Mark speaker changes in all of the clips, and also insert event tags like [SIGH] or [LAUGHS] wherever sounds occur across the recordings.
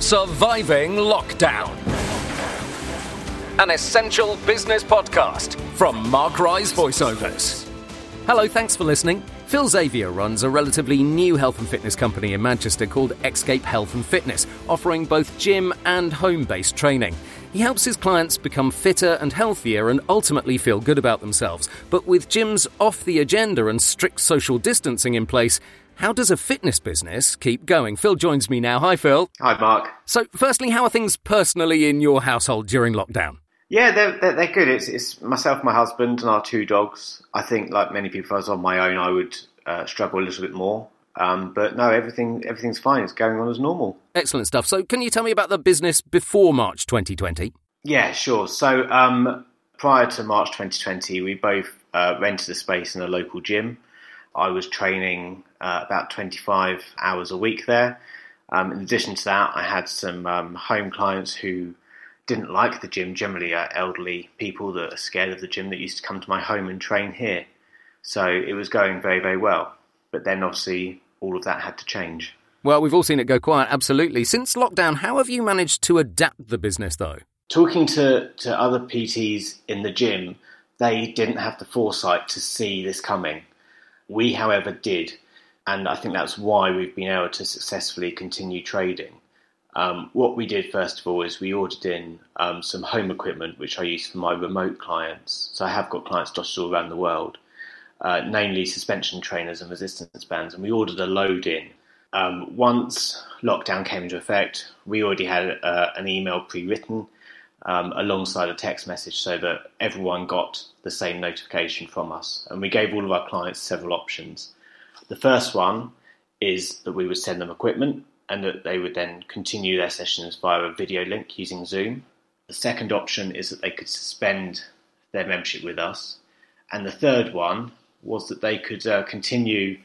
Speaker 1: Surviving Lockdown. An essential business podcast from Mark Ryes Voiceovers. Hello, thanks for listening. Phill Xavier runs a relatively new health and fitness company in Manchester called Xscape Health and Fitness, offering both gym and home based training. He helps his clients become fitter and healthier and ultimately feel good about themselves. But with gyms off the agenda and strict social distancing in place, how does a fitness business keep going? Phill joins me now. Hi, Phill.
Speaker 2: Hi, Mark.
Speaker 1: So, firstly, how are things personally in your household during lockdown?
Speaker 2: Yeah, they're, they're, they're good. It's, it's myself, my husband, and our two dogs. I think, like many people, if I was on my own, I would uh, struggle a little bit more. Um, but no, everything everything's fine. It's going on as normal.
Speaker 1: Excellent stuff. So, can you tell me about the business before March 2020?
Speaker 2: Yeah, sure. So, um, prior to March 2020, we both uh, rented a space in a local gym. I was training uh, about 25 hours a week there. Um, in addition to that, I had some um, home clients who didn't like the gym, generally uh, elderly people that are scared of the gym that used to come to my home and train here. So it was going very, very well. But then obviously all of that had to change.
Speaker 1: Well, we've all seen it go quiet, absolutely. Since lockdown, how have you managed to adapt the business though?
Speaker 2: Talking to, to other PTs in the gym, they didn't have the foresight to see this coming. We, however, did, and I think that's why we've been able to successfully continue trading. Um, what we did first of all is we ordered in um, some home equipment which I use for my remote clients. So I have got clients dotted all around the world, uh, namely suspension trainers and resistance bands, and we ordered a load in. Um, once lockdown came into effect, we already had uh, an email pre-written um, alongside a text message so that everyone got the same notification from us. And we gave all of our clients several options. The first one is that we would send them equipment and that they would then continue their sessions via a video link using Zoom. The second option is that they could suspend their membership with us. And the third one was that they could uh, continue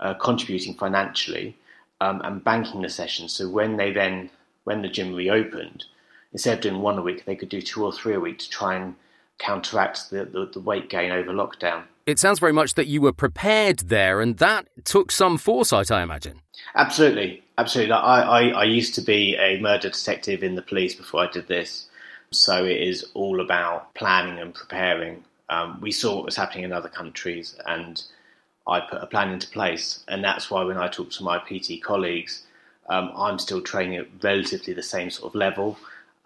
Speaker 2: uh, contributing financially um, and banking the session. So when they then, when the gym reopened, instead of doing one a week, they could do two or three a week to try and counteract the, the, the weight gain over lockdown.
Speaker 1: It sounds very much that you were prepared there, and that took some foresight, I imagine.
Speaker 2: Absolutely, absolutely. I, I, I used to be a murder detective in the police before I did this, so it is all about planning and preparing. Um, we saw what was happening in other countries, and I put a plan into place. And that's why when I talk to my PT colleagues, um, I'm still training at relatively the same sort of level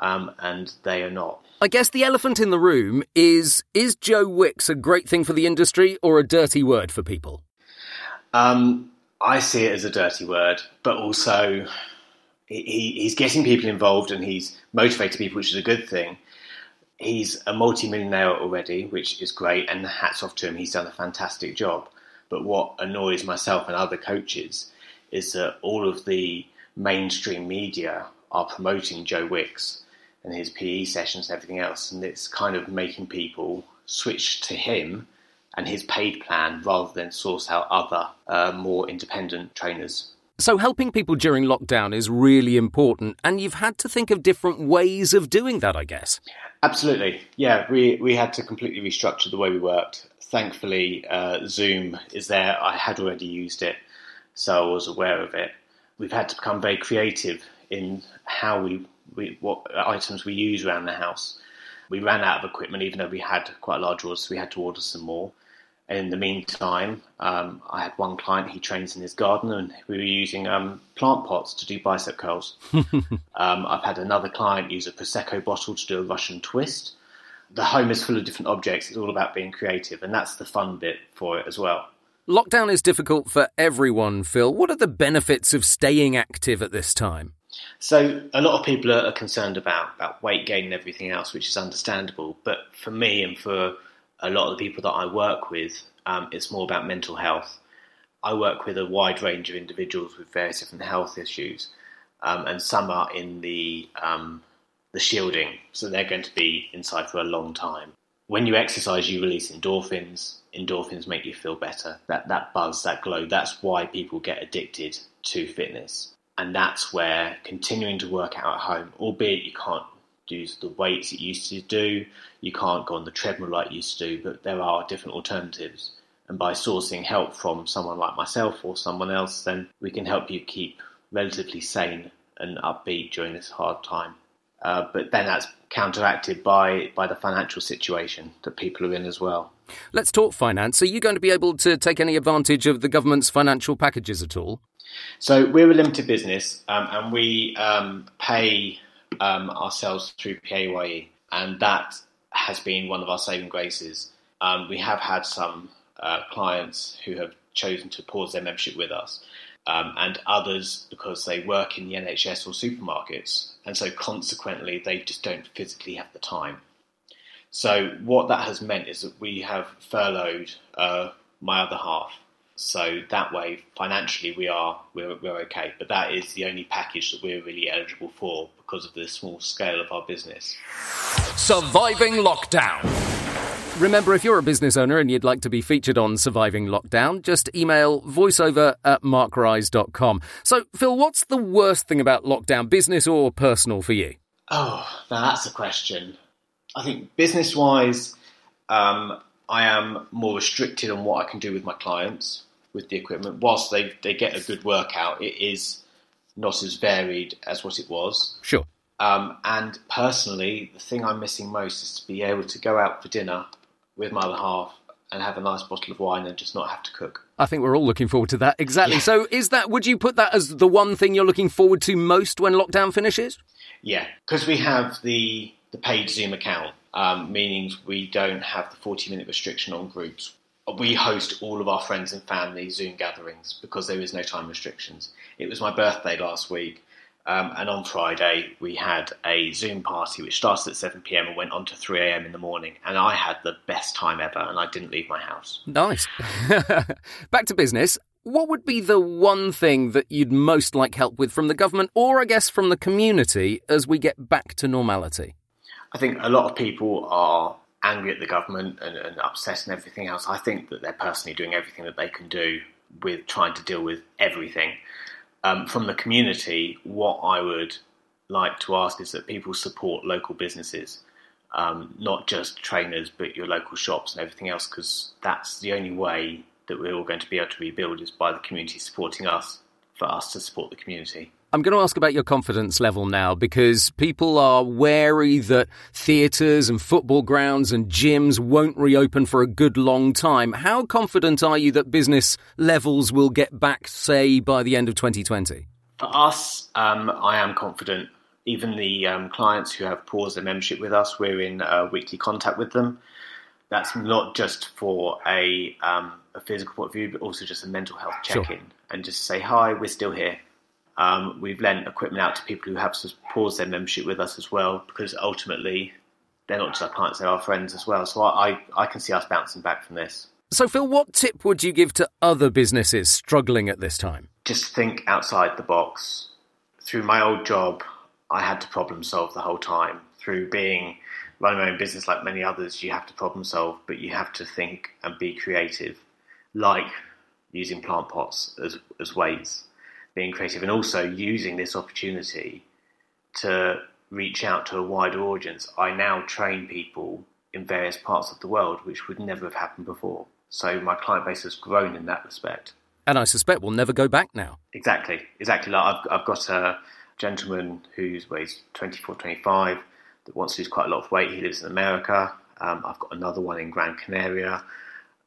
Speaker 2: um, and they are not.
Speaker 1: I guess the elephant in the room is is Joe Wicks a great thing for the industry or a dirty word for people?
Speaker 2: Um, I see it as a dirty word, but also he, he's getting people involved and he's motivating people, which is a good thing. He's a multi-millionaire already, which is great, and hats off to him. He's done a fantastic job. But what annoys myself and other coaches is that all of the mainstream media are promoting Joe Wicks and his PE sessions and everything else. And it's kind of making people switch to him and his paid plan rather than source out other uh, more independent trainers.
Speaker 1: So, helping people during lockdown is really important, and you've had to think of different ways of doing that, I guess.
Speaker 2: Absolutely. Yeah, we, we had to completely restructure the way we worked. Thankfully, uh, Zoom is there. I had already used it, so I was aware of it. We've had to become very creative in how we we, what items we use around the house. We ran out of equipment, even though we had quite a large order, so we had to order some more. And in the meantime, um, I had one client, he trains in his garden, and we were using um, plant pots to do bicep curls. [LAUGHS] um, I've had another client use a Prosecco bottle to do a Russian twist. The home is full of different objects. It's all about being creative, and that's the fun bit for it as well.
Speaker 1: Lockdown is difficult for everyone, Phill. What are the benefits of staying active at this time?
Speaker 2: So a lot of people are concerned about about weight gain and everything else, which is understandable. But for me and for a lot of the people that I work with, um, it's more about mental health. I work with a wide range of individuals with various different health issues, um, and some are in the um, the shielding, so they're going to be inside for a long time. When you exercise, you release endorphins. Endorphins make you feel better. That that buzz, that glow. That's why people get addicted to fitness and that's where continuing to work out at home, albeit you can't do the weights you used to do, you can't go on the treadmill like you used to do, but there are different alternatives. And by sourcing help from someone like myself or someone else, then we can help you keep relatively sane and upbeat during this hard time. Uh, but then that's counteracted by by the financial situation that people are in as well.
Speaker 1: Let's talk finance. Are you going to be able to take any advantage of the government's financial packages at all?
Speaker 2: So we're a limited business, um, and we um, pay um, ourselves through PAYE, and that has been one of our saving graces. Um, we have had some uh, clients who have chosen to pause their membership with us, um, and others because they work in the NHS or supermarkets, and so consequently they just don't physically have the time. So what that has meant is that we have furloughed uh, my other half. So that way, financially, we are we're, we're okay. But that is the only package that we're really eligible for because of the small scale of our business.
Speaker 1: Surviving lockdown. Remember, if you're a business owner and you'd like to be featured on Surviving Lockdown, just email voiceover at markryes.com. So, Phill, what's the worst thing about lockdown, business or personal for you?
Speaker 2: Oh, that's a question. I think business wise, um, I am more restricted on what I can do with my clients with the equipment. Whilst they, they get a good workout, it is not as varied as what it was.
Speaker 1: Sure.
Speaker 2: Um, and personally, the thing I'm missing most is to be able to go out for dinner with my other half and have a nice bottle of wine and just not have to cook.
Speaker 1: I think we're all looking forward to that. Exactly. Yeah. So, is that, would you put that as the one thing you're looking forward to most when lockdown finishes?
Speaker 2: Yeah, because we have the, the paid Zoom account, um, meaning we don't have the 40 minute restriction on groups. We host all of our friends and family Zoom gatherings because there is no time restrictions. It was my birthday last week um, and on Friday, we had a Zoom party which started at 7 pm and went on to 3 am in the morning. And I had the best time ever, and I didn't leave my house.
Speaker 1: Nice. [LAUGHS] Back to business. What would be the one thing that you'd most like help with from the government, or I guess from the community, as we get back to normality?
Speaker 2: I think a lot of people are angry at the government and, and upset and everything else. I think that they're personally doing everything that they can do with trying to deal with everything um, from the community, what I would like to ask is that people support local businesses, um, not just trainers, but your local shops and everything else, because that's the only way that we're all going to be able to rebuild is by the community supporting us for us to support the community.
Speaker 1: I'm going to ask about your confidence level now because people are wary that theatres and football grounds and gyms won't reopen for a good long time. How confident are you that business levels will get back, say, by the end of 2020?
Speaker 2: For us, um, I am confident. Even the um, clients who have paused their membership with us, we're in uh, weekly contact with them. That's not just for a, um, a physical point of view, but also just a mental health check in sure. and just say, hi, we're still here um, we've lent equipment out to people who have paused their membership with us as well, because ultimately they're not just our clients, they're our friends as well. So I, I can see us bouncing back from this.
Speaker 1: So, Phill, what tip would you give to other businesses struggling at this time?
Speaker 2: Just think outside the box. Through my old job, I had to problem solve the whole time. Through being running my own business like many others, you have to problem solve, but you have to think and be creative, like using plant pots as, as weights being creative and also using this opportunity to reach out to a wider audience. I now train people in various parts of the world, which would never have happened before. So my client base has grown in that respect.
Speaker 1: And I suspect we'll never go back now.
Speaker 2: Exactly, exactly. Like I've, I've got a gentleman who's weighs 24, 25 that wants to lose quite a lot of weight. He lives in America. Um, I've got another one in Gran Canaria.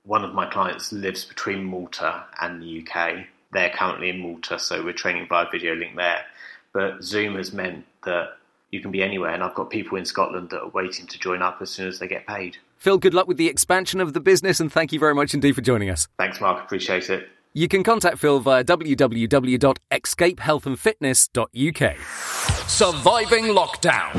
Speaker 2: One of my clients lives between Malta and the UK they're currently in Malta, so we're training via video link there. But Zoom has meant that you can be anywhere, and I've got people in Scotland that are waiting to join up as soon as they get paid.
Speaker 1: Phill, good luck with the expansion of the business, and thank you very much indeed for joining us.
Speaker 2: Thanks, Mark. Appreciate it.
Speaker 1: You can contact Phill via www.xscapehealthandfitness.uk. Surviving Lockdown.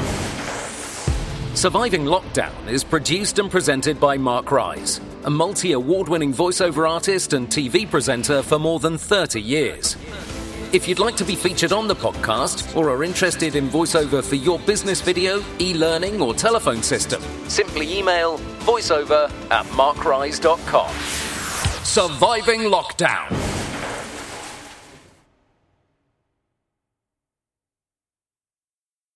Speaker 1: Surviving Lockdown is produced and presented by Mark Ryes, a multi award winning voiceover artist and TV presenter for more than 30 years. If you'd like to be featured on the podcast or are interested in voiceover for your business video, e learning, or telephone system, simply email voiceover at markryes.com. Surviving Lockdown.